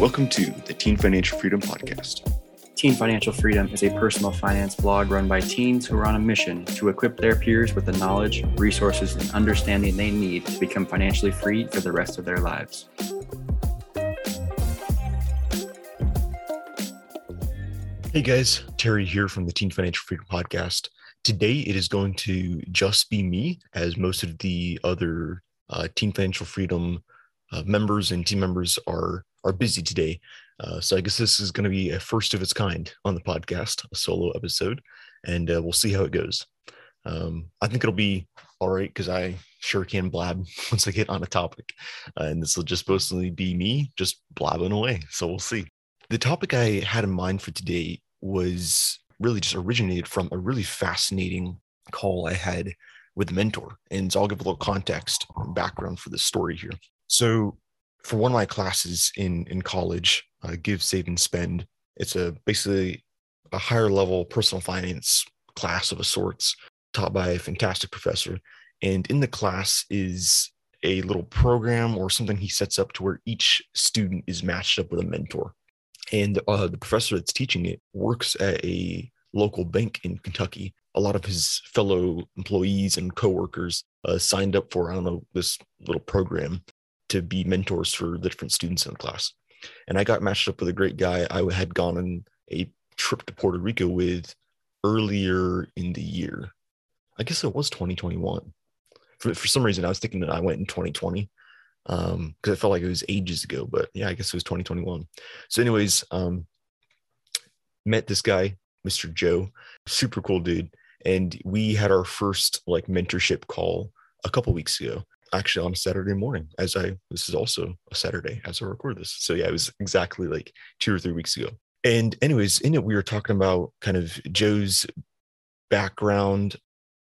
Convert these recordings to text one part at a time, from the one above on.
Welcome to the Teen Financial Freedom Podcast. Teen Financial Freedom is a personal finance blog run by teens who are on a mission to equip their peers with the knowledge, resources, and understanding they need to become financially free for the rest of their lives. Hey guys, Terry here from the Teen Financial Freedom Podcast. Today it is going to just be me, as most of the other uh, Teen Financial Freedom uh, members and team members are are busy today. Uh, so I guess this is going to be a first of its kind on the podcast, a solo episode, and uh, we'll see how it goes. Um, I think it'll be all right because I sure can blab once I get on a topic, uh, and this will just mostly be me just blabbing away. So we'll see. The topic I had in mind for today was really just originated from a really fascinating call I had with a mentor. And so I'll give a little context and background for this story here. So for one of my classes in in college, uh, Give, Save, and Spend, it's a basically a higher level personal finance class of a sorts taught by a fantastic professor. And in the class is a little program or something he sets up to where each student is matched up with a mentor and uh, the professor that's teaching it works at a local bank in Kentucky. A lot of his fellow employees and coworkers uh, signed up for I don't know this little program to be mentors for the different students in the class. And I got matched up with a great guy I had gone on a trip to Puerto Rico with earlier in the year. I guess it was 2021. For, for some reason, I was thinking that I went in 2020 um because it felt like it was ages ago but yeah i guess it was 2021 so anyways um met this guy mr joe super cool dude and we had our first like mentorship call a couple weeks ago actually on a saturday morning as i this is also a saturday as i record this so yeah it was exactly like two or three weeks ago and anyways in it we were talking about kind of joe's background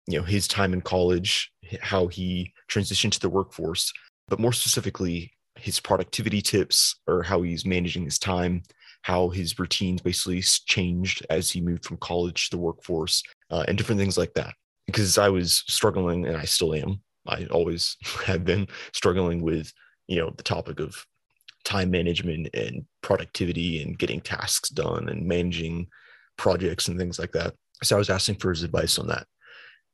you know his time in college how he transitioned to the workforce but more specifically, his productivity tips or how he's managing his time, how his routines basically changed as he moved from college to the workforce, uh, and different things like that. Because I was struggling, and I still am. I always have been struggling with, you know, the topic of time management and productivity and getting tasks done and managing projects and things like that. So I was asking for his advice on that.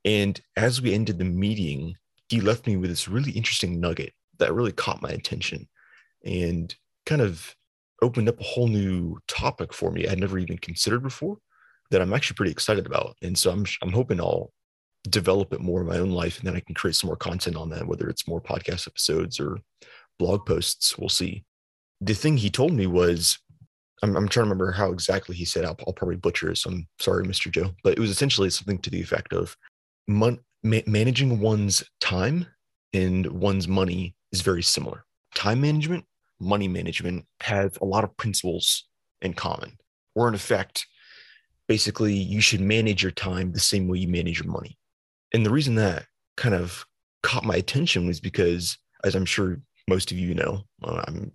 And as we ended the meeting, he left me with this really interesting nugget that really caught my attention and kind of opened up a whole new topic for me I'd never even considered before that I'm actually pretty excited about. And so I'm I'm hoping I'll develop it more in my own life and then I can create some more content on that, whether it's more podcast episodes or blog posts. We'll see. The thing he told me was I'm, I'm trying to remember how exactly he said. I'll, I'll probably butcher it. So I'm sorry, Mr. Joe, but it was essentially something to the effect of mon- ma- managing one's time and one's money is very similar. Time management, money management have a lot of principles in common. Or, in effect, basically, you should manage your time the same way you manage your money. And the reason that kind of caught my attention was because, as I'm sure most of you know, uh, I'm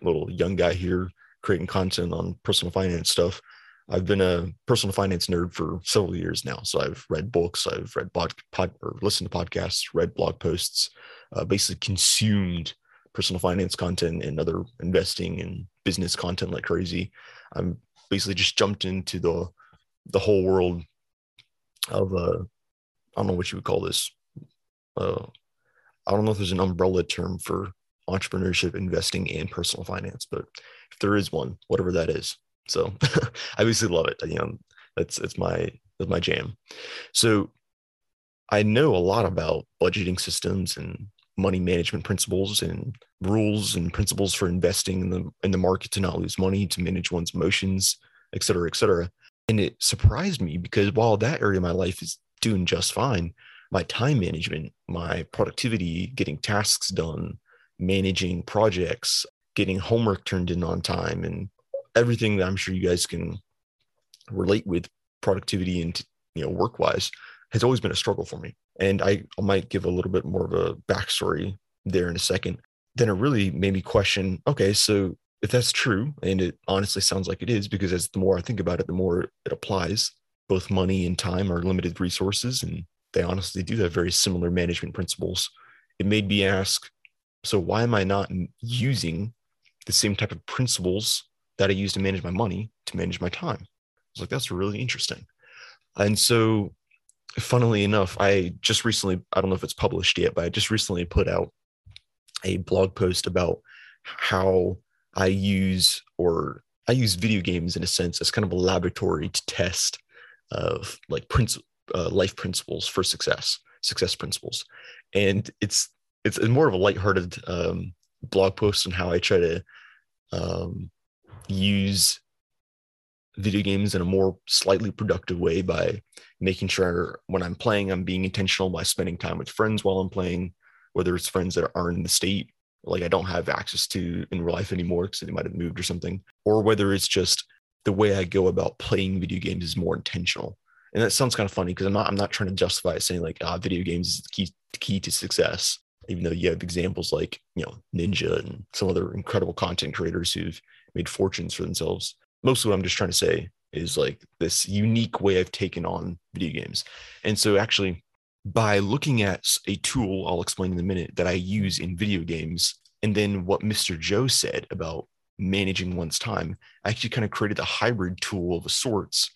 a little young guy here creating content on personal finance stuff. I've been a personal finance nerd for several years now. So I've read books, I've read pod, pod or listened to podcasts, read blog posts, uh, basically consumed personal finance content and other investing and business content like crazy. I'm basically just jumped into the the whole world of uh I don't know what you would call this. Uh I don't know if there's an umbrella term for entrepreneurship, investing, and personal finance, but if there is one, whatever that is. So I obviously love it. You know, that's it's my that's my jam. So I know a lot about budgeting systems and money management principles and rules and principles for investing in the in the market to not lose money, to manage one's emotions, et cetera, et cetera. And it surprised me because while that area of my life is doing just fine, my time management, my productivity, getting tasks done, managing projects, getting homework turned in on time, and everything that I'm sure you guys can relate with productivity and you know work wise has always been a struggle for me. And I, might give a little bit more of a backstory there in a second. Then it really made me question okay, so if that's true, and it honestly sounds like it is, because as the more I think about it, the more it applies, both money and time are limited resources, and they honestly do have very similar management principles. It made me ask, so why am I not using the same type of principles that I use to manage my money to manage my time. I was like, that's really interesting. And so, funnily enough, I just recently, I don't know if it's published yet, but I just recently put out a blog post about how I use or I use video games in a sense as kind of a laboratory to test of like princ- uh, life principles for success, success principles, and it's it's more of a lighthearted um, blog post on how I try to um, use video games in a more slightly productive way by making sure when I'm playing, I'm being intentional by spending time with friends while I'm playing, whether it's friends that aren't in the state like I don't have access to in real life anymore because they might have moved or something, or whether it's just the way I go about playing video games is more intentional. And that sounds kind of funny because I'm not I'm not trying to justify it saying like ah video games is the key key to success, even though you have examples like you know Ninja and some other incredible content creators who've made fortunes for themselves. Mostly what I'm just trying to say is like this unique way I've taken on video games. And so actually by looking at a tool I'll explain in a minute that I use in video games, and then what Mr. Joe said about managing one's time, I actually kind of created a hybrid tool of sorts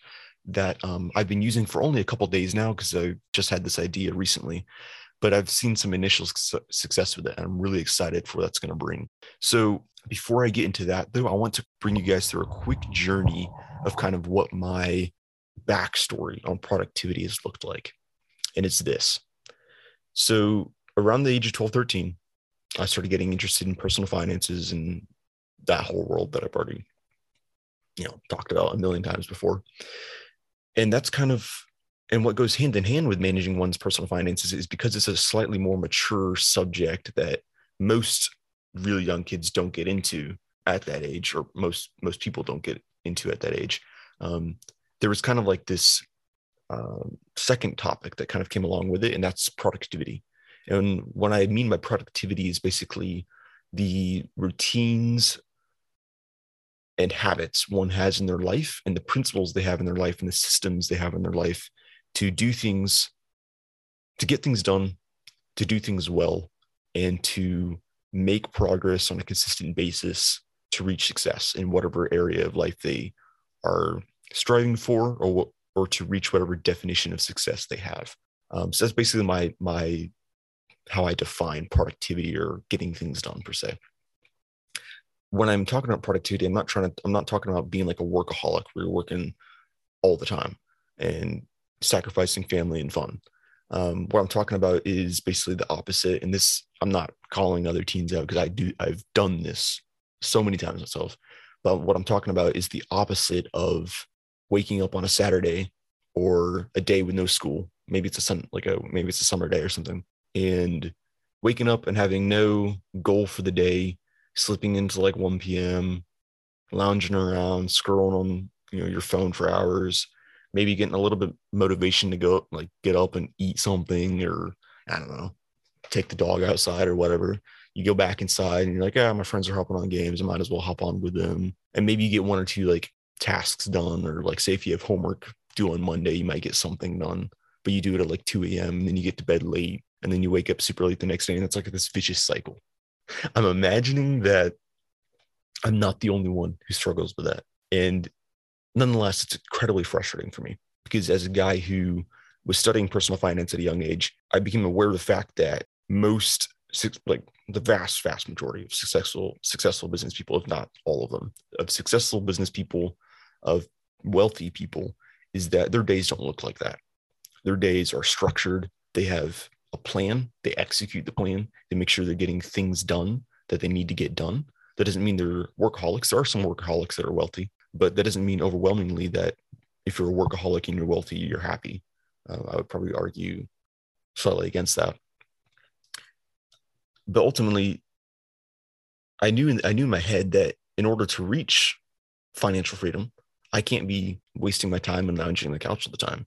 that um, I've been using for only a couple days now because I just had this idea recently. But I've seen some initial su- success with it, and I'm really excited for what that's going to bring. So before I get into that, though, I want to bring you guys through a quick journey of kind of what my backstory on productivity has looked like and it's this. So around the age of 12, 13, I started getting interested in personal finances and that whole world that I've already, you know, talked about a million times before. And that's kind of and what goes hand in hand with managing one's personal finances is because it's a slightly more mature subject that most really young kids don't get into at that age, or most most people don't get into at that age. Um, there was kind of like this um, second topic that kind of came along with it, and that's productivity. And what I mean by productivity is basically the routines and habits one has in their life, and the principles they have in their life, and the systems they have in their life to do things, to get things done, to do things well, and to make progress on a consistent basis to reach success in whatever area of life they are striving for or or to reach whatever definition of success they have. Um, so that's basically my my how I define productivity or getting things done per se. When I'm talking about productivity, I'm not trying to I'm not talking about being like a workaholic where you're working all the time and sacrificing family and fun. Um, what I'm talking about is basically the opposite. And this, I'm not calling other teens out because I do, I've done this so many times myself. But what I'm talking about is the opposite of waking up on a Saturday or a day with no school. Maybe it's a sun, like a maybe it's a summer day or something, and waking up and having no goal for the day, slipping into like 1 p.m., lounging around, scrolling on you know your phone for hours, maybe getting a little bit motivation to go like get up and eat something or I don't know, take the dog outside or whatever. You go back inside and you're like, yeah, my friends are hopping on games. I might as well hop on with them. And maybe you get one or two like tasks done or like say if you have homework due on monday you might get something done but you do it at like 2 a.m and then you get to bed late and then you wake up super late the next day and it's like this vicious cycle i'm imagining that i'm not the only one who struggles with that and nonetheless it's incredibly frustrating for me because as a guy who was studying personal finance at a young age i became aware of the fact that most like the vast vast majority of successful successful business people if not all of them of successful business people of wealthy people is that their days don't look like that. Their days are structured. They have a plan. They execute the plan. They make sure they're getting things done that they need to get done. That doesn't mean they're workaholics. There are some workaholics that are wealthy, but that doesn't mean overwhelmingly that if you're a workaholic and you're wealthy, you're happy. Uh, I would probably argue slightly against that. But ultimately, I knew in, I knew in my head that in order to reach financial freedom, I can't be wasting my time and lounging on the couch all the time.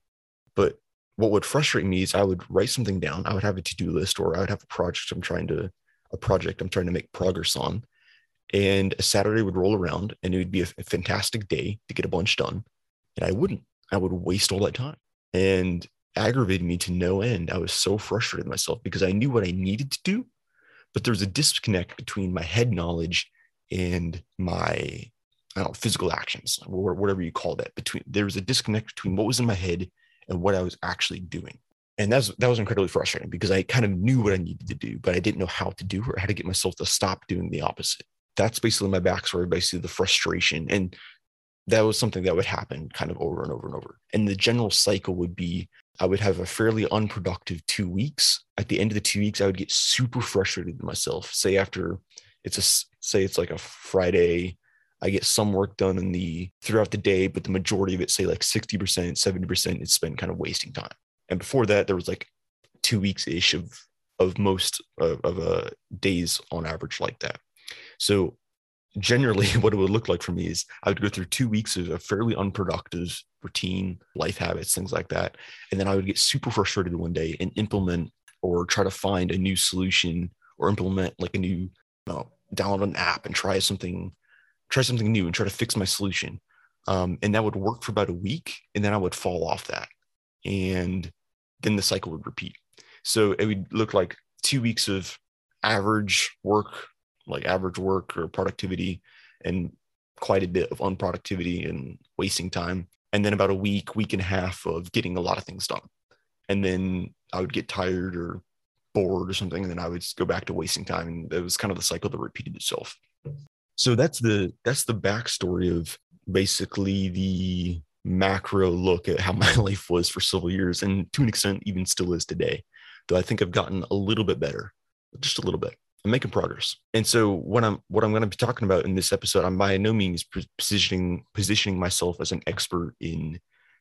But what would frustrate me is I would write something down. I would have a to-do list or I would have a project I'm trying to a project I'm trying to make progress on. And a Saturday would roll around and it would be a, a fantastic day to get a bunch done. And I wouldn't. I would waste all that time. And aggravated me to no end. I was so frustrated myself because I knew what I needed to do, but there's a disconnect between my head knowledge and my I don't know, physical actions or whatever you call that between there was a disconnect between what was in my head and what I was actually doing. And that's that was incredibly frustrating because I kind of knew what I needed to do, but I didn't know how to do or how to get myself to stop doing the opposite. That's basically my backstory, basically the frustration. And that was something that would happen kind of over and over and over. And the general cycle would be I would have a fairly unproductive two weeks. At the end of the two weeks, I would get super frustrated with myself. Say after it's a say it's like a Friday, I get some work done in the throughout the day, but the majority of it, say like 60%, 70%, is spent kind of wasting time. And before that, there was like two weeks ish of of most of, of uh, days on average like that. So generally what it would look like for me is I would go through two weeks of a fairly unproductive routine, life habits, things like that. And then I would get super frustrated one day and implement or try to find a new solution or implement like a new, know, download an app and try something, try something new and try to fix my solution. Um, and that would work for about a week. And then I would fall off that. And then the cycle would repeat. So it would look like two weeks of average work like average work or productivity and quite a bit of unproductivity and wasting time. And then about a week, week and a half of getting a lot of things done. And then I would get tired or bored or something. And then I would go back to wasting time. And it was kind of the cycle that repeated itself. So that's the that's the backstory of basically the macro look at how my life was for several years and to an extent even still is today. Though I think I've gotten a little bit better, just a little bit. I'm making progress. And so what I'm what I'm going to be talking about in this episode, I'm by no means positioning positioning myself as an expert in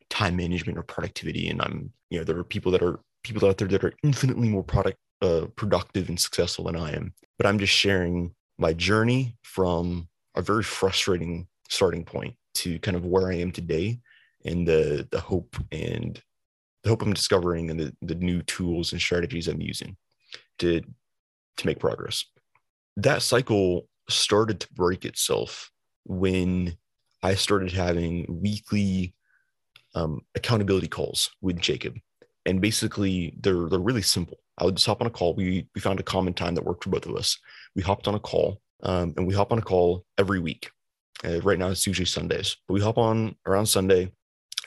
time management or productivity. And I'm, you know, there are people that are people out there that are infinitely more product uh, productive and successful than I am. But I'm just sharing my journey from a very frustrating starting point to kind of where I am today and the the hope and the hope I'm discovering and the, the new tools and strategies I'm using to to make progress. That cycle started to break itself when I started having weekly um, accountability calls with Jacob. And basically, they're, they're really simple. I would just hop on a call. We, we found a common time that worked for both of us. We hopped on a call um, and we hop on a call every week. Uh, right now, it's usually Sundays, but we hop on around Sunday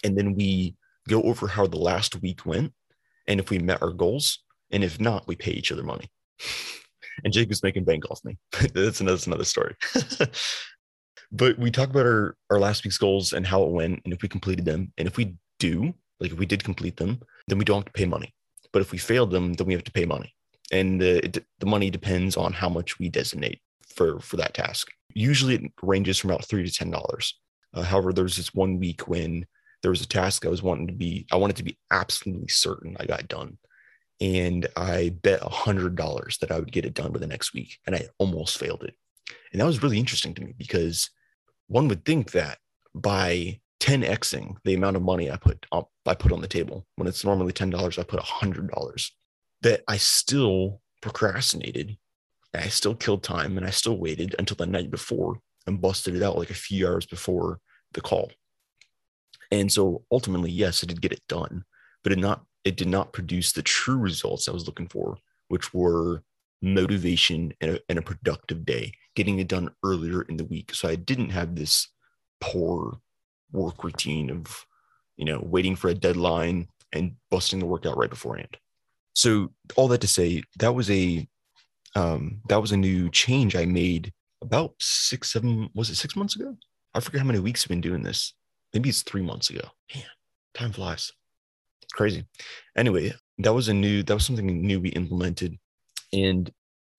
and then we go over how the last week went and if we met our goals. And if not, we pay each other money and Jake was making bank off me. that's, another, that's another story. but we talk about our, our last week's goals and how it went and if we completed them. And if we do, like if we did complete them, then we don't have to pay money. But if we fail them, then we have to pay money. And the, the money depends on how much we designate for, for that task. Usually it ranges from about three to ten dollars. Uh, however, there was this one week when there was a task I was wanting to be, I wanted to be absolutely certain I got done and I bet a hundred dollars that I would get it done by the next week, and I almost failed it. And that was really interesting to me because one would think that by 10xing the amount of money I put up, I put on the table when it's normally ten dollars, I put hundred dollars. That I still procrastinated, I still killed time, and I still waited until the night before and busted it out like a few hours before the call. And so ultimately, yes, I did get it done, but it not it did not produce the true results I was looking for, which were motivation and a, and a productive day, getting it done earlier in the week. So I didn't have this poor work routine of, you know, waiting for a deadline and busting the workout right beforehand. So all that to say, that was a um, that was a new change I made about six, seven, was it six months ago? I forget how many weeks I've been doing this. Maybe it's three months ago. Man, time flies crazy. Anyway, that was a new, that was something new we implemented. And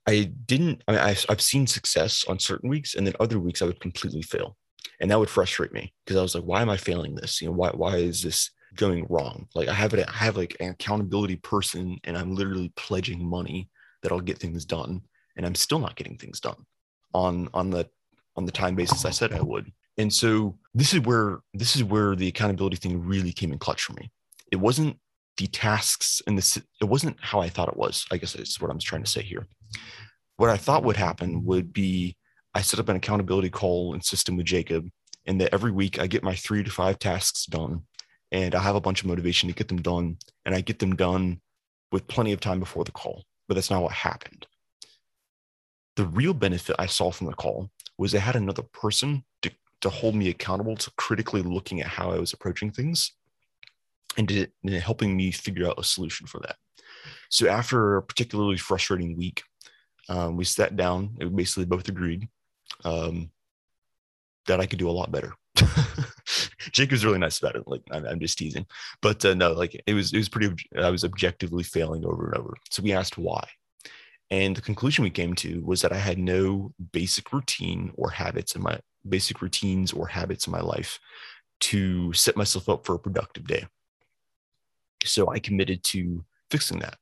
I didn't, I mean, I, I've seen success on certain weeks and then other weeks I would completely fail. And that would frustrate me because I was like, why am I failing this? You know, why, why is this going wrong? Like I have it, I have like an accountability person and I'm literally pledging money that I'll get things done. And I'm still not getting things done on, on the, on the time basis I said I would. And so this is where this is where the accountability thing really came in clutch for me it wasn't the tasks and the it wasn't how I thought it was. I guess is what I'm trying to say here. What I thought would happen would be I set up an accountability call and system with Jacob, and that every week I get my three to five tasks done, and I have a bunch of motivation to get them done, and I get them done with plenty of time before the call. But that's not what happened. The real benefit I saw from the call was I had another person to, to hold me accountable to critically looking at how I was approaching things and, to, and helping me figure out a solution for that. So after a particularly frustrating week, um, we sat down and basically both agreed um, that I could do a lot better. Jake was really nice about it. Like I'm, I'm just teasing, but uh, no, like it was it was pretty. I was objectively failing over and over. So we asked why, and the conclusion we came to was that I had no basic routine or habits in my basic routines or habits in my life to set myself up for a productive day. So I committed to fixing that.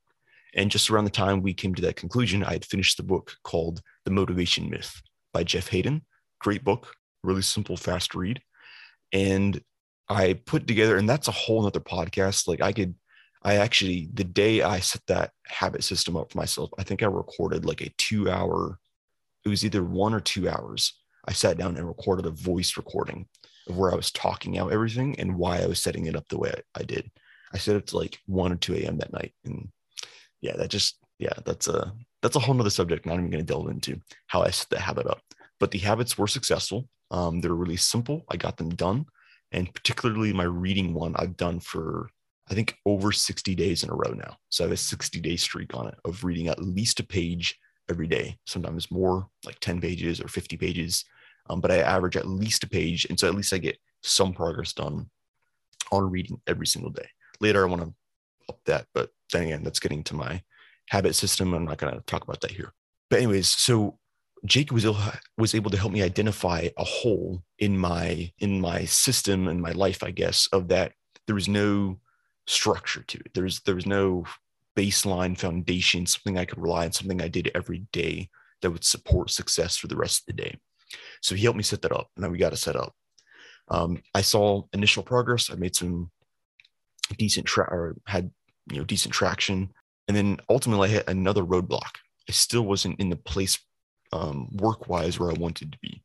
And just around the time we came to that conclusion, I had finished the book called The Motivation Myth by Jeff Haden. Great book, really simple, fast read. And I put together, and that's a whole nother podcast. Like I could, I actually, the day I set that habit system up for myself, I think I recorded like a two hour, it was either one or two hours. I sat down and recorded a voice recording of where I was talking out everything and why I was setting it up the way I, I did. I set it to like 1 or 2 a.m. that night. And yeah, that just, yeah, that's a, that's a whole nother subject. Not even going to delve into how I set the habit up, but the habits were successful. Um, they're really simple. I got them done. And particularly my reading one, I've done for, I think, over 60 days in a row now. So I have a 60 day streak on it of reading at least a page every day, sometimes more, like 10 pages or 50 pages. Um, but I average at least a page. And so at least I get some progress done on reading every single day. Later, I want to up that, but then again, that's getting to my habit system. I'm not going to talk about that here. But anyways, so Jake was was able to help me identify a hole in my in my system and my life, I guess, of that there was no structure to it. There was there was no baseline foundation, something I could rely on, something I did every day that would support success for the rest of the day. So he helped me set that up, and then we got to set up. Um, I saw initial progress. I made some decent tra- or had you know decent traction, and then ultimately I hit another roadblock. I still wasn't in the place um, work wise where I wanted to be.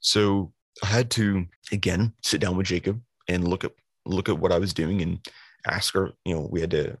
So I had to again sit down with Jacob and look at look at what I was doing and ask her. You know, we had to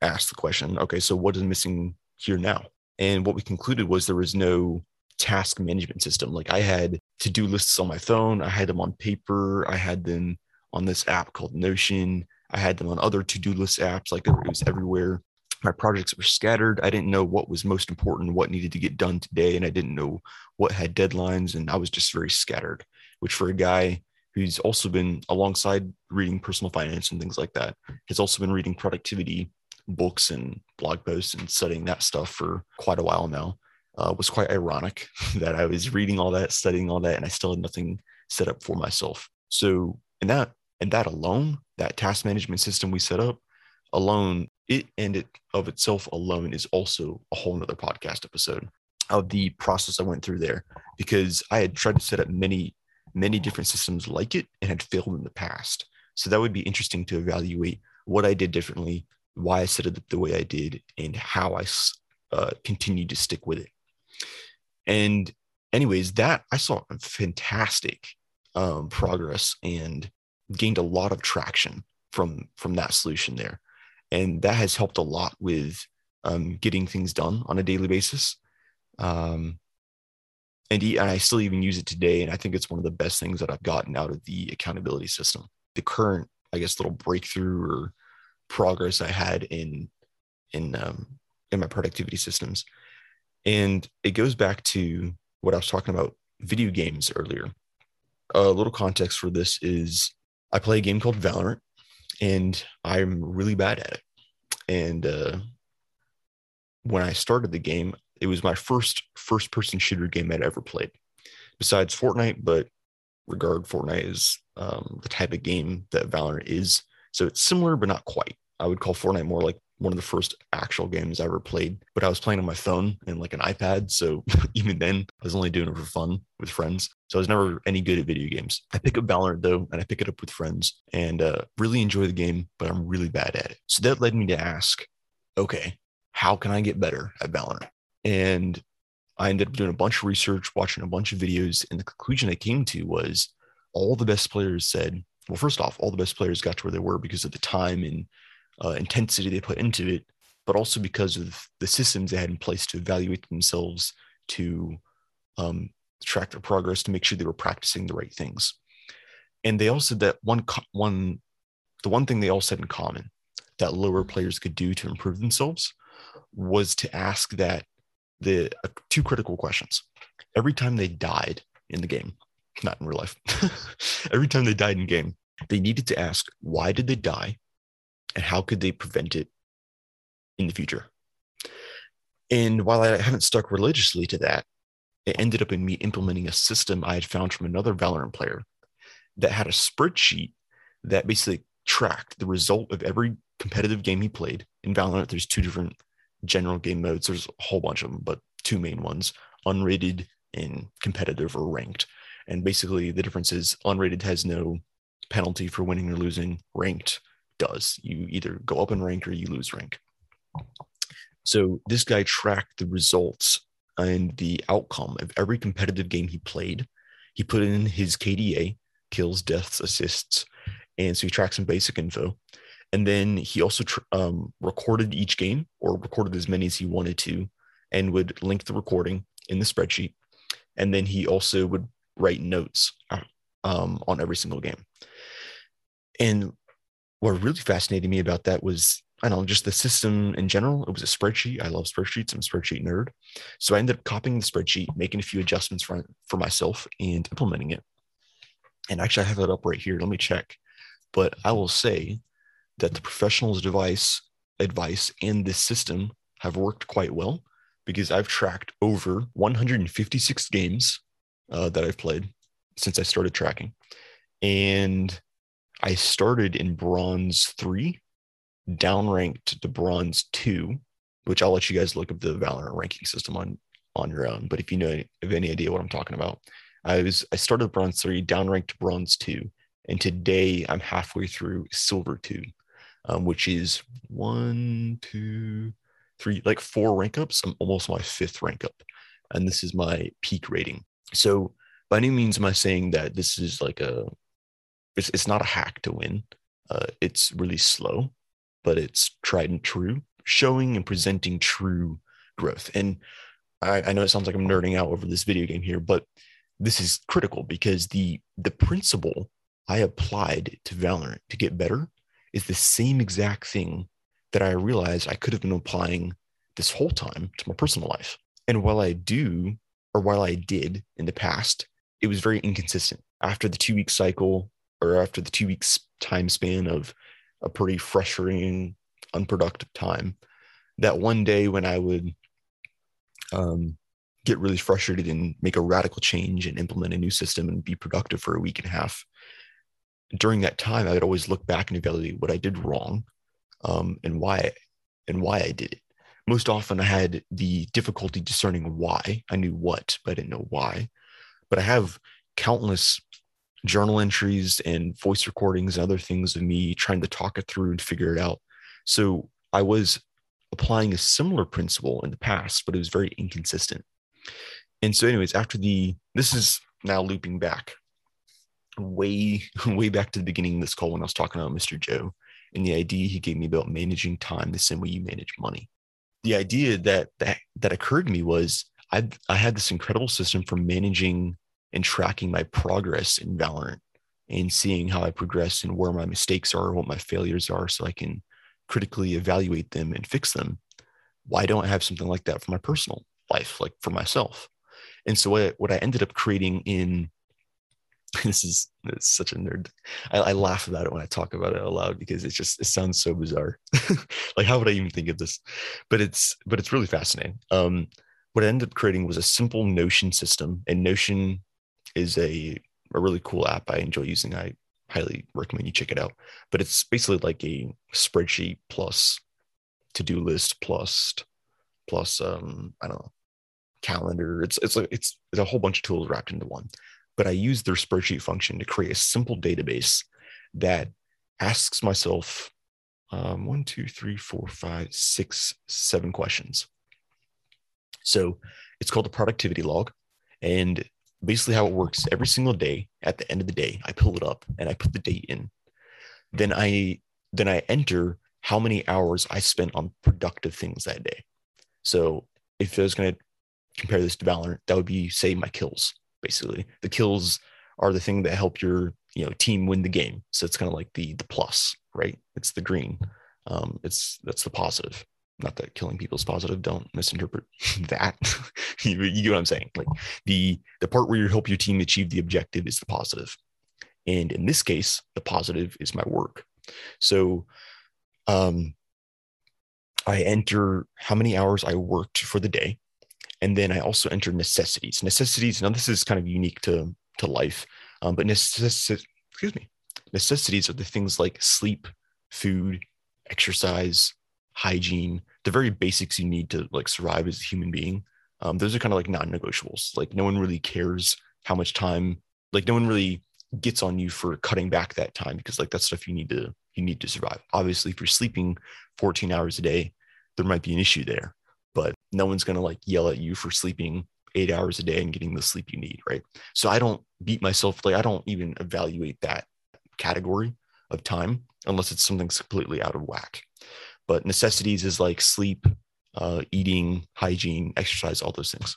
ask the question. Okay, so what is missing here now? And what we concluded was there was no task management system. Like I had to do lists on my phone. I had them on paper. I had them on this app called Notion. I had them on other to do list apps. Like it was everywhere my projects were scattered. I didn't know what was most important, what needed to get done today, and I didn't know what had deadlines. And I was just very scattered, which for a guy who's also been alongside reading personal finance and things like that, has also been reading productivity books and blog posts and studying that stuff for quite a while now. Uh, was quite ironic that I was reading all that, studying all that, and I still had nothing set up for myself. So, and that and that alone, that task management system we set up alone it and it of itself alone is also a whole nother podcast episode of the process I went through there because I had tried to set up many, many different systems like it and had failed in the past. So that would be interesting to evaluate what I did differently, why I set it up the way I did, and how I uh, continued to stick with it. And, anyways, that I saw fantastic um, progress and gained a lot of traction from from that solution there and that has helped a lot with um, getting things done on a daily basis. Um, and, and I still even use it today, and I think it's one of the best things that I've gotten out of the accountability system. The current, I guess, little breakthrough or progress I had in in um, in my productivity systems, and it goes back to what I was talking about video games earlier. A little context for this is I play a game called Valorant, and I'm really bad at it. And uh, when I started the game, it was my first first person shooter game I'd ever played, besides Fortnite. But regard Fortnite is um, the type of game that Valorant is, so it's similar but not quite. I would call Fortnite more like one of the first actual games I ever played, but I was playing on my phone and like an iPad. So even then, I was only doing it for fun with friends. So I was never any good at video games. I pick up Valorant though, and I pick it up with friends and uh, really enjoy the game, but I'm really bad at it. So that led me to ask, okay, how can I get better at Valorant? And I ended up doing a bunch of research, watching a bunch of videos, and the conclusion I came to was all the best players said, well, first off, all the best players got to where they were because of the time and uh, intensity they put into it, but also because of the systems they had in place to evaluate themselves, to um, track their progress to make sure they were practicing the right things. And they all said that one one the one thing they all said in common that lower players could do to improve themselves was to ask that the uh, two critical questions. Every time they died in the game, not in real life, every time they died in game, they needed to ask why did they die and how could they prevent it in the future. And while I haven't stuck religiously to that, it ended up in me implementing a system I had found from another Valorant player that had a spreadsheet that basically tracked the result of every competitive game he played. In Valorant, there's two different general game modes. There's a whole bunch of them, but two main ones unrated and competitive or ranked. And basically, the difference is unrated has no penalty for winning or losing, ranked does. You either go up in rank or you lose rank. So this guy tracked the results and the outcome of every competitive game he played. He put in his KDA, kills, deaths, assists, and so he tracked some basic info. And then he also tr- um, recorded each game or recorded as many as he wanted to and would link the recording in the spreadsheet. And then he also would write notes uh, um, on every single game. And what really fascinated me about that was I don't know, just the system in general. It was a spreadsheet. I love spreadsheets. I'm a spreadsheet nerd. So I ended up copying the spreadsheet, making a few adjustments for, for myself and implementing it. And actually, I have it up right here. Let me check. But I will say that the professional's device advice and this system have worked quite well because I've tracked over 156 games uh, that I've played since I started tracking. And I started in bronze three, downranked to bronze two, which I'll let you guys look up the Valorant ranking system on on your own. But if you know have any idea what I'm talking about, I was I started bronze three, downranked to bronze two, and today I'm halfway through silver two, um, which is one, two, three, like four rank ups. I'm almost my fifth rank up, and this is my peak rating. So by any means am I saying that this is like a it's, it's not a hack to win. Uh, it's really slow, but it's tried and true, showing and presenting true growth. And I, I know it sounds like I'm nerding out over this video game here, but this is critical because the the principle I applied to Valorant to get better is the same exact thing that I realized I could have been applying this whole time to my personal life. And while I do, or while I did in the past, it was very inconsistent. After the two week cycle, or after the two weeks time span of a pretty frustrating, unproductive time, that one day when I would um, get really frustrated and make a radical change and implement a new system and be productive for a week and a half, during that time, I would always look back and evaluate what I did wrong um, and why and why I did it. Most often, I had the difficulty discerning why. I knew what, but I didn't know why. But I have countless journal entries and voice recordings and other things of me trying to talk it through and figure it out. So I was applying a similar principle in the past, but it was very inconsistent. And so, anyways, after the this is now looping back way, way back to the beginning of this call when I was talking about Mr. Joe and the idea he gave me about managing time the same way you manage money. The idea that that that occurred to me was I I had this incredible system for managing and tracking my progress in Valorant and seeing how I progress and where my mistakes are, what my failures are, so I can critically evaluate them and fix them. Why don't I have something like that for my personal life, like for myself? And so what, what I ended up creating in this is it's such a nerd. I, I, laugh about it when I talk about it aloud because it just it sounds so bizarre. like how would I even think of this? But it's but it's really fascinating. Um, what I ended up creating was a simple Notion system, and Notion is a, a really cool app I enjoy using. I highly recommend you check it out. But it's basically like a spreadsheet plus to-do list plus plus um I don't know calendar. It's it's like it's, it's a whole bunch of tools wrapped into one. But I use their spreadsheet function to create a simple database that asks myself um, one, two, three, four, five, six, seven questions. So it's called a productivity log. And basically how it works every single day at the end of the day i pull it up and i put the date in then i then i enter how many hours i spent on productive things that day so if i was going to compare this to valorant that would be say my kills basically. The kills are the thing that help your you know team win the game. So it's kind of like the the plus, right? It's the green. Um, it's that's the positive. Not that killing people is positive. Don't misinterpret that. you, you get what I'm saying. Like the the part where you help your team achieve the objective is the. And in this case, the positive is my work. So um, I enter how many hours I worked for the day. And then I also enter necessities. Necessities, now this is kind of unique to, to life, um, but necess- excuse me, necessities are the things like sleep, food, exercise, hygiene, the very basics you need to like survive as a human being. Um, those are kind of like non-negotiables. Like no one really cares how much time, like no one really gets on you for cutting back that time because like that's stuff you need to you need to survive. Obviously, if you're sleeping 14 hours a day, there might be an issue there, but no one's gonna like yell at you for sleeping eight hours a day and getting the sleep you need, right? So I don't beat myself like I don't even evaluate that category of time unless it's something completely out of whack. But necessities is like sleep, uh, eating, hygiene, exercise, all those things.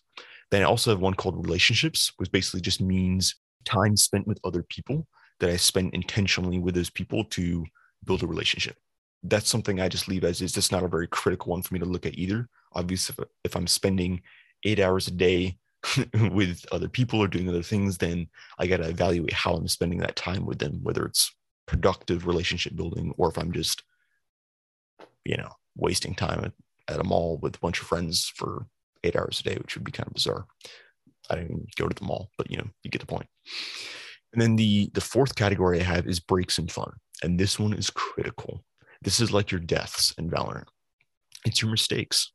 Then I also have one called relationships, which basically just means time spent with other people that I spend intentionally with those people to build a relationship. That's something I just leave as is. That's not a very critical one for me to look at either. Obviously, if, if I'm spending eight hours a day with other people or doing other things, then I got to evaluate how I'm spending that time with them, whether it's productive relationship building or if I'm just, you know, wasting time at, at a mall with a bunch of friends for eight hours a day, which would be kind of bizarre. I didn't go to the mall, but you know, you get the point. And then the the fourth category I have is breaks and fun. And this one is critical. This is like your deaths in Valorant. It's your mistakes.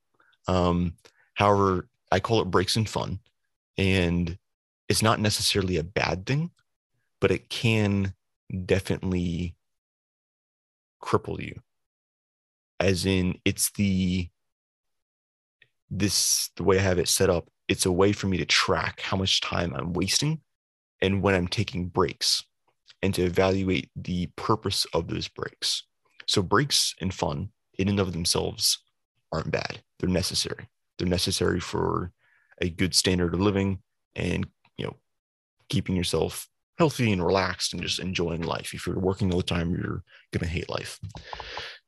Um, however, I call it breaks and fun. And it's not necessarily a bad thing, but it can definitely cripple you. As in, it's the this the way I have it set up it's a way for me to track how much time I'm wasting and when I'm taking breaks and to evaluate the purpose of those breaks. So, breaks and fun in and of themselves aren't bad, they're necessary. They're necessary for a good standard of living and, you know, keeping yourself healthy and relaxed and just enjoying life. If you're working all the time, you're to hate life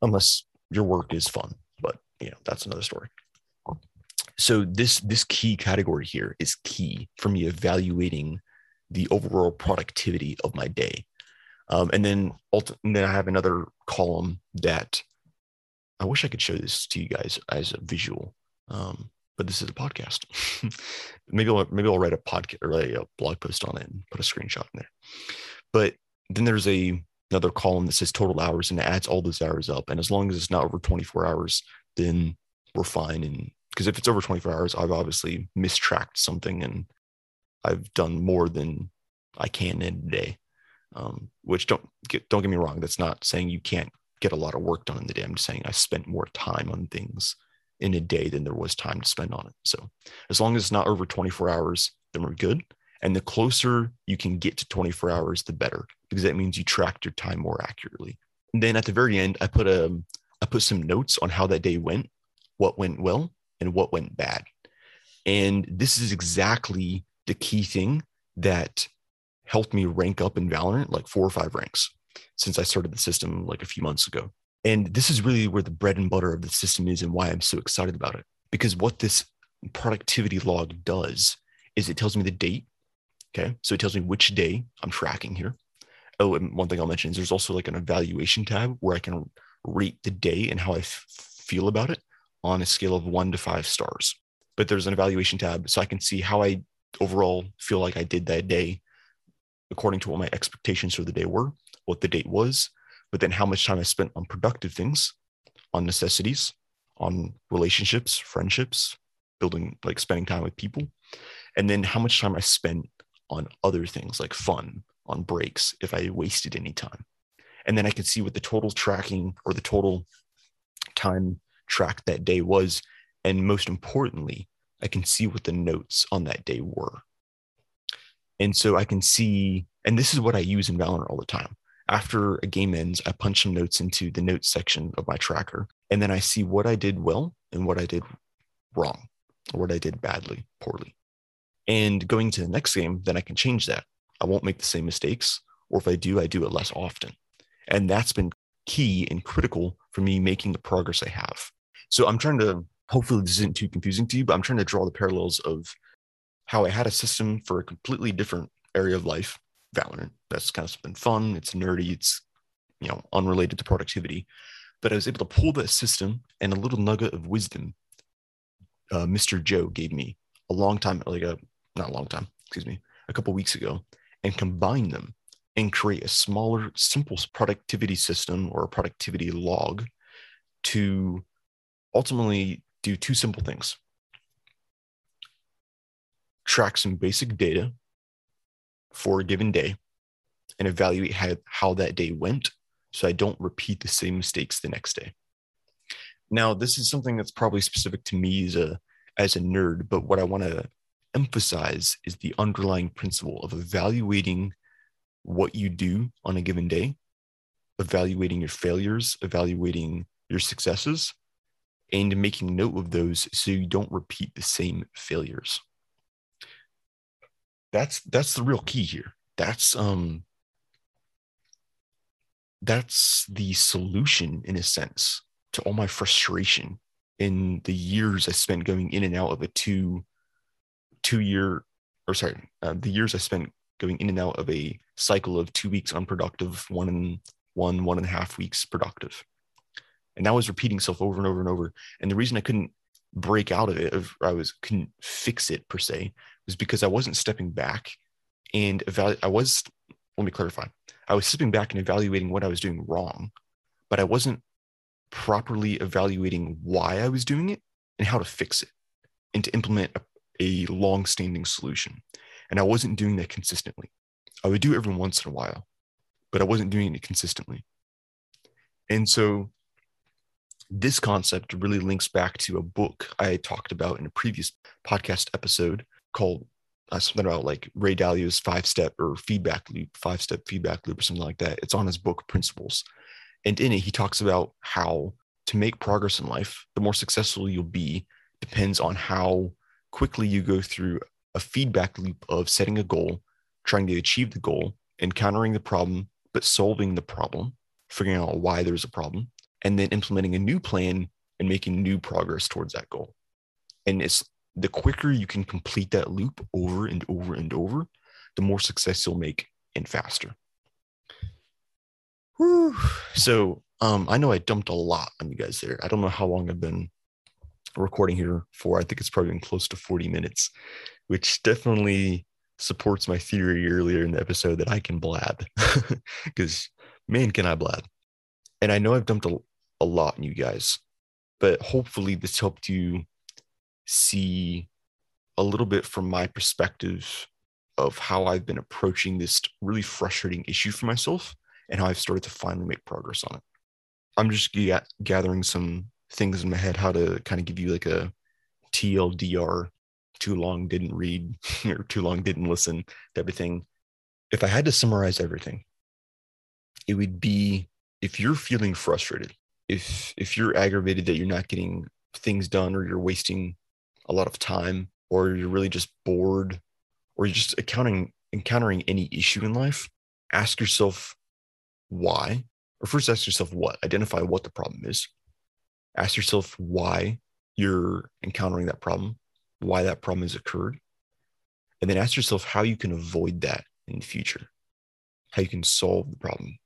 unless your work is fun. But, you know, that's another story. So this this key category here is key for me evaluating the overall productivity of my day. Um, and then and then i have another column that i wish i could show this to you guys as a visual um, but this is a podcast. Maybe I'll, maybe I'll write a podcast or a blog post on it and put a screenshot in there. But then there's a another column that says total hours and it adds all those hours up and as long as it's not over 24 hours then we're fine and because if it's over 24 hours, I've obviously mistracked something and I've done more than I can in a day. Um, which don't get don't get me wrong, that's not saying you can't get a lot of work done in the day. I'm just saying I spent more time on things in a day than there was time to spend on it. So as long as it's not over 24 hours, then we're good. And the closer you can get to 24 hours, the better, because that means you tracked your time more accurately. And then at the very end, I put a I put some notes on how that day went, what went well, and what went bad. And this is exactly the key thing that helped me rank up in Valorant like four or five ranks since I started the system like a few months ago. And this is really where the bread and butter of the system is and why I'm so excited about it. Because what this productivity log does is it tells me the date. Okay. So it tells me which day I'm tracking here. Oh, and one thing I'll mention is there's also like an evaluation tab where I can rate the day and how I f- feel about it on a scale of one to five stars. But there's an evaluation tab so I can see how I overall feel like I did that day according to what my expectations for the day were, what the date was, but then how much time I spent on productive things, on necessities, on relationships, friendships, building, like spending time with people, and then how much time I spent on other things like fun, on breaks, if I wasted any time. And then I can see what the total tracking or the total time track that day was. And most importantly, I can see what the notes on that day were. And so I can see, and this is what I use in Valorant all the time. After a game ends, I punch some notes into the notes section of my tracker, and then I see what I did well and what I did wrong, or what I did badly, poorly. And going to the next game, then I can change that. I won't make the same mistakes. Or if I do, I do it less often. And that's been key and critical for me making the progress I have. So I'm trying to, hopefully, this isn't too confusing to you, but I'm trying to draw the parallels of how I had a system for a completely different area of life, Valorant. That's kind of something fun. It's nerdy. It's, you know, unrelated to productivity. But I was able to pull that system and a little nugget of wisdom uh, Mr. Joe gave me a long time, like a, not a long time, excuse me, a couple weeks ago, and combine them and create a smaller, simple productivity system or a productivity log to ultimately do two simple things track some basic data for a given day and evaluate how, how that day went so I don't repeat the same mistakes the next day. Now, this is something that's probably specific to me as a as a nerd, but what I want to emphasize is the underlying principle of evaluating what you do on a given day, evaluating your failures, evaluating your successes, and making note of those so you don't repeat the same failures. That's that's the real key here. That's um that's the solution in a sense to all my frustration in the years I spent going in and out of a two two year or sorry uh, the years I spent going in and out of a cycle of two weeks unproductive, one and one, one and a half weeks productive. And that was repeating itself over and over and over. And the reason I couldn't break out of it, or I was couldn't fix it per se, was because I wasn't stepping back and evaluate. I was, let me clarify. I was stepping back and evaluating what I was doing wrong, but I wasn't properly evaluating why I was doing it and how to fix it and to implement a, a long standing solution. And I wasn't doing that consistently. I would do it every once in a while, but I wasn't doing it consistently. And so this concept really links back to a book I talked about in a previous podcast episode called uh, something about like Ray Dalio's five step or feedback loop, five step feedback loop, or something like that. It's on his book Principles. And in it, he talks about how to make progress in life, the more successful you'll be depends on how quickly you go through a feedback loop of setting a goal, trying to achieve the goal, encountering the problem, but solving the problem, figuring out why there's a problem, and then implementing a new plan and making new progress towards that goal. And it's the quicker you can complete that loop over and over and over, the more success you'll make and faster. Whew. So um, I know I dumped a lot on you guys there. I don't know how long I've been recording here for. I think it's probably been close to 40 minutes which definitely supports my theory earlier in the episode that I can blab because man, can I blab. And I know I've dumped a, a lot on you guys, but hopefully this helped you see a little bit from my perspective of how I've been approaching this really frustrating issue for myself and how I've started to finally make progress on it. I'm just g- gathering some things in my head how to kind of give you like a TLDR too long didn't read or too long didn't listen to everything. If I had to summarize everything, it would be if you're feeling frustrated, if if you're aggravated that you're not getting things done or you're wasting a lot of time or you're really just bored or you're just accounting encountering any issue in life, ask yourself why. Or first ask yourself what, identify what the problem is. Ask yourself why you're encountering that problem why that problem has occurred, and then ask yourself how you can avoid that in the future, how you can solve the problem.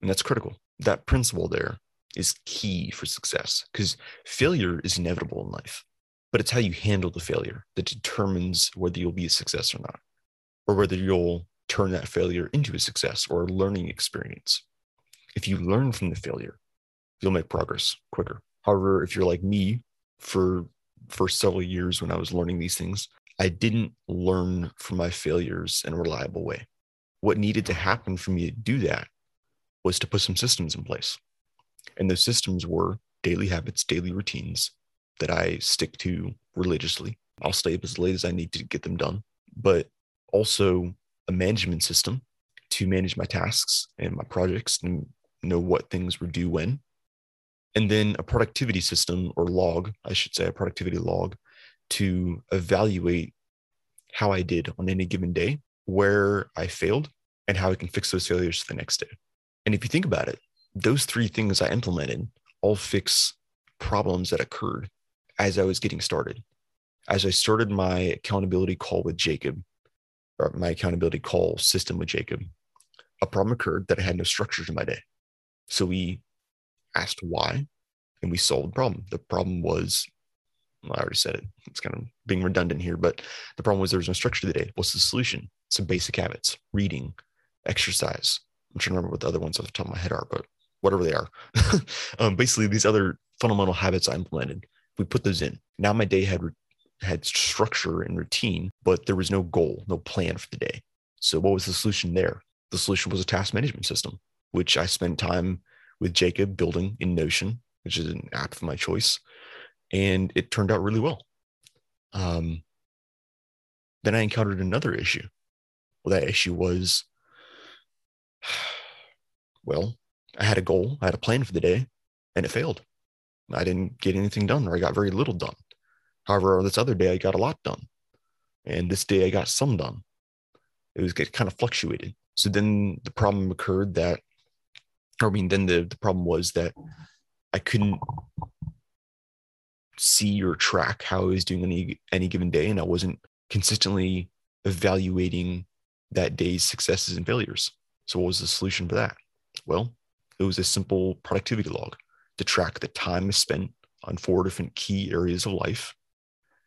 And that's critical. That principle there is key for success because failure is inevitable in life, but it's how you handle the failure that determines whether you'll be a success or not, or whether you'll turn that failure into a success or a learning experience. If you learn from the failure, you'll make progress quicker. However, if you're like me for for several years when I was learning these things, I didn't learn from my failures in a reliable way. What needed to happen for me to do that was to put some systems in place. And those systems were daily habits, daily routines that I stick to religiously. I'll stay up as late as I need to get them done, but also a management system to manage my tasks and my projects and know what things were due when and then a productivity system or log, I should say, a productivity log to evaluate how I did on any given day, where I failed, and how I can fix those failures the next day. And if you think about it, those three things I implemented all fix problems that occurred as I was getting started. As I started my accountability call with Jacob, or my accountability call system with Jacob, a problem occurred that I had no structure to my day. So we asked why and we solved the problem. The problem was, well, I already said it. It's kind of being redundant here, but the problem was there was no structure to the day. What's the solution? Some basic habits, reading, exercise. I'm trying to remember what the other ones off the top of my head are, but whatever they are. um, basically, these other fundamental habits I implemented, we put those in. Now my day had had structure and routine, but there was no goal, no plan for the day. So what was the solution there? The solution was a task management system, which I spent time with Jacob building in Notion, which is an app of my choice, and it turned out really well. Um, then I encountered another issue. Well, that issue was, well, I had a goal, I had a plan for the day, and it failed. I didn't get anything done, or I got very little done. However, on this other day I got a lot done, and this day I got some done. It was it kind of fluctuated. So then the problem occurred that, I mean, then the, the problem was that I couldn't see or track how I was doing any any given day, and I wasn't consistently evaluating that day's successes and failures. So what was the solution for that? Well, it was a simple productivity log to track the time spent on four different key areas of life,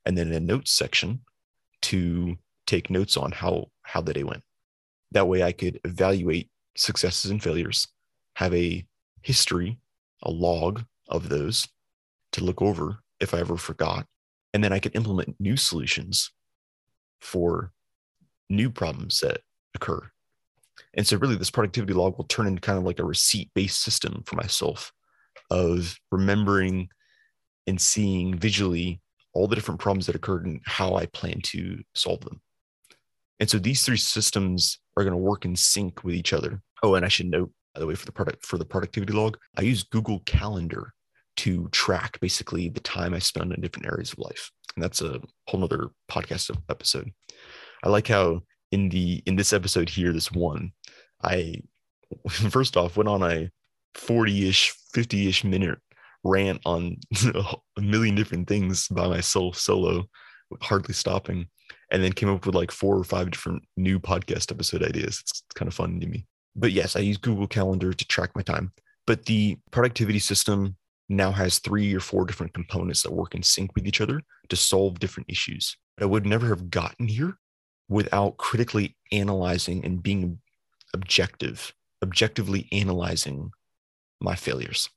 and then a notes section to take notes on how how the day went. That way, I could evaluate successes and failures, have a history, a log of those to look over if I ever forgot, and then I could implement new solutions for new problems that occur. And so, really, this productivity log will turn into kind of like a receipt based system for myself of remembering and seeing visually all the different problems that occurred and how I plan to solve them. And so these three systems are going to work in sync with each other. Oh, and I should note, by the way, for the product for the productivity log, I use Google Calendar to track basically the time I spend in different areas of life. And that's a whole nother podcast episode. I like how in the in this episode here, this one, I first off went on a 40-ish, 50-ish minute rant on a million different things by myself solo, hardly stopping, and then came up with like four or five different new podcast episode ideas. It's kind of fun to me. But yes, I use Google Calendar to track my time. But the productivity system now has three or four different components that work in sync with each other to solve different issues. I would never have gotten here without critically analyzing and being objective, objectively analyzing my failures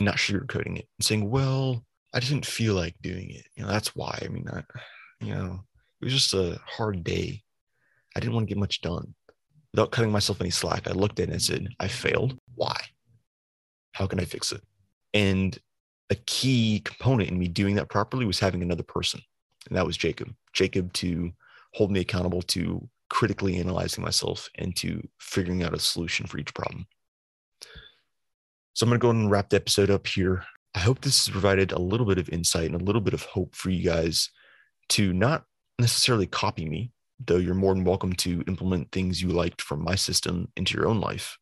not sugarcoating it and saying, well, I didn't feel like doing it. You know, that's why. I mean, I, you know, it was just a hard day. I didn't want to get much done. Without cutting myself any slack, I looked it and said, I failed. Why? How can I fix it? And a key component in me doing that properly was having another person. And that was Jacob. Jacob to hold me accountable to critically analyzing myself and to figuring out a solution for each problem. So I'm going to go and wrap the episode up here. I hope this has provided a little bit of insight and a little bit of hope for you guys to not necessarily copy me, though you're more than welcome to implement things you liked from my system into your own life,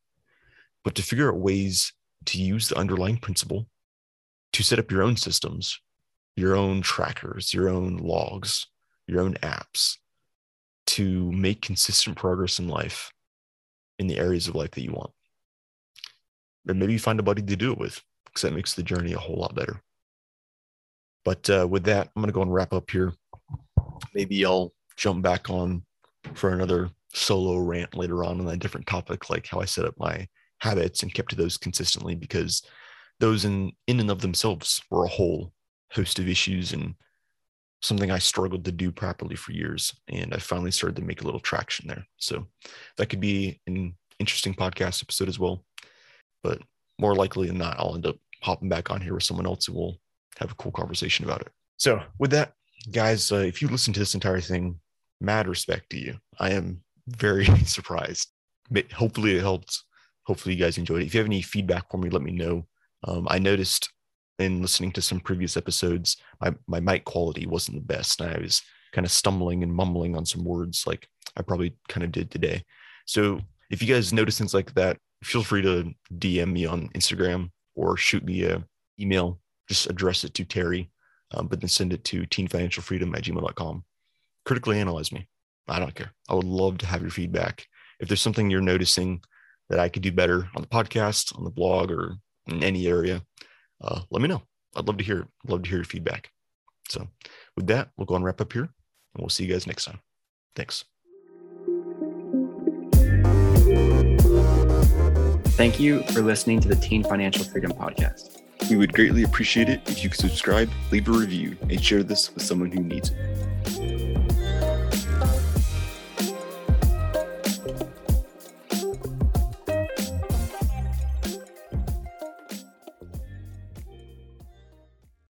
but to figure out ways to use the underlying principle to set up your own systems, your own trackers, your own logs, your own apps to make consistent progress in life in the areas of life that you want and maybe find a buddy to do it with because that makes the journey a whole lot better. But uh, with that, I'm going to go and wrap up here. Maybe I'll jump back on for another solo rant later on on a different topic, like how I set up my habits and kept to those consistently, because those in in and of themselves were a whole host of issues and something I struggled to do properly for years. And I finally started to make a little traction there. So that could be an interesting podcast episode as well but more likely than not, I'll end up hopping back on here with someone else and we'll have a cool conversation about it. So, with that, guys, uh, if you listen to this entire thing, mad respect to you. I am very surprised. But Hopefully, it helped. Hopefully, you guys enjoyed it. If you have any feedback for me, let me know. Um, I noticed in listening to some previous episodes, my, my mic quality wasn't the best. And I was kind of stumbling and mumbling on some words like I probably kind of did today. So if you guys notice things like that, feel free to DM me on Instagram or shoot me a email. Just address it to Terry, um, but then send it to teenfinancialfreedom at gmail.com. Critically analyze me. I don't care. I would love to have your feedback. If there's something you're noticing that I could do better on the podcast, on the blog, or in any area, uh, let me know. I'd love to hear. Love to hear your feedback. So, with that, we'll go and wrap up here, and we'll see you guys next time. Thanks. Thank you for listening to the Teen Financial Freedom Podcast. We would greatly appreciate it if you could subscribe, leave a review, and share this with someone who needs it.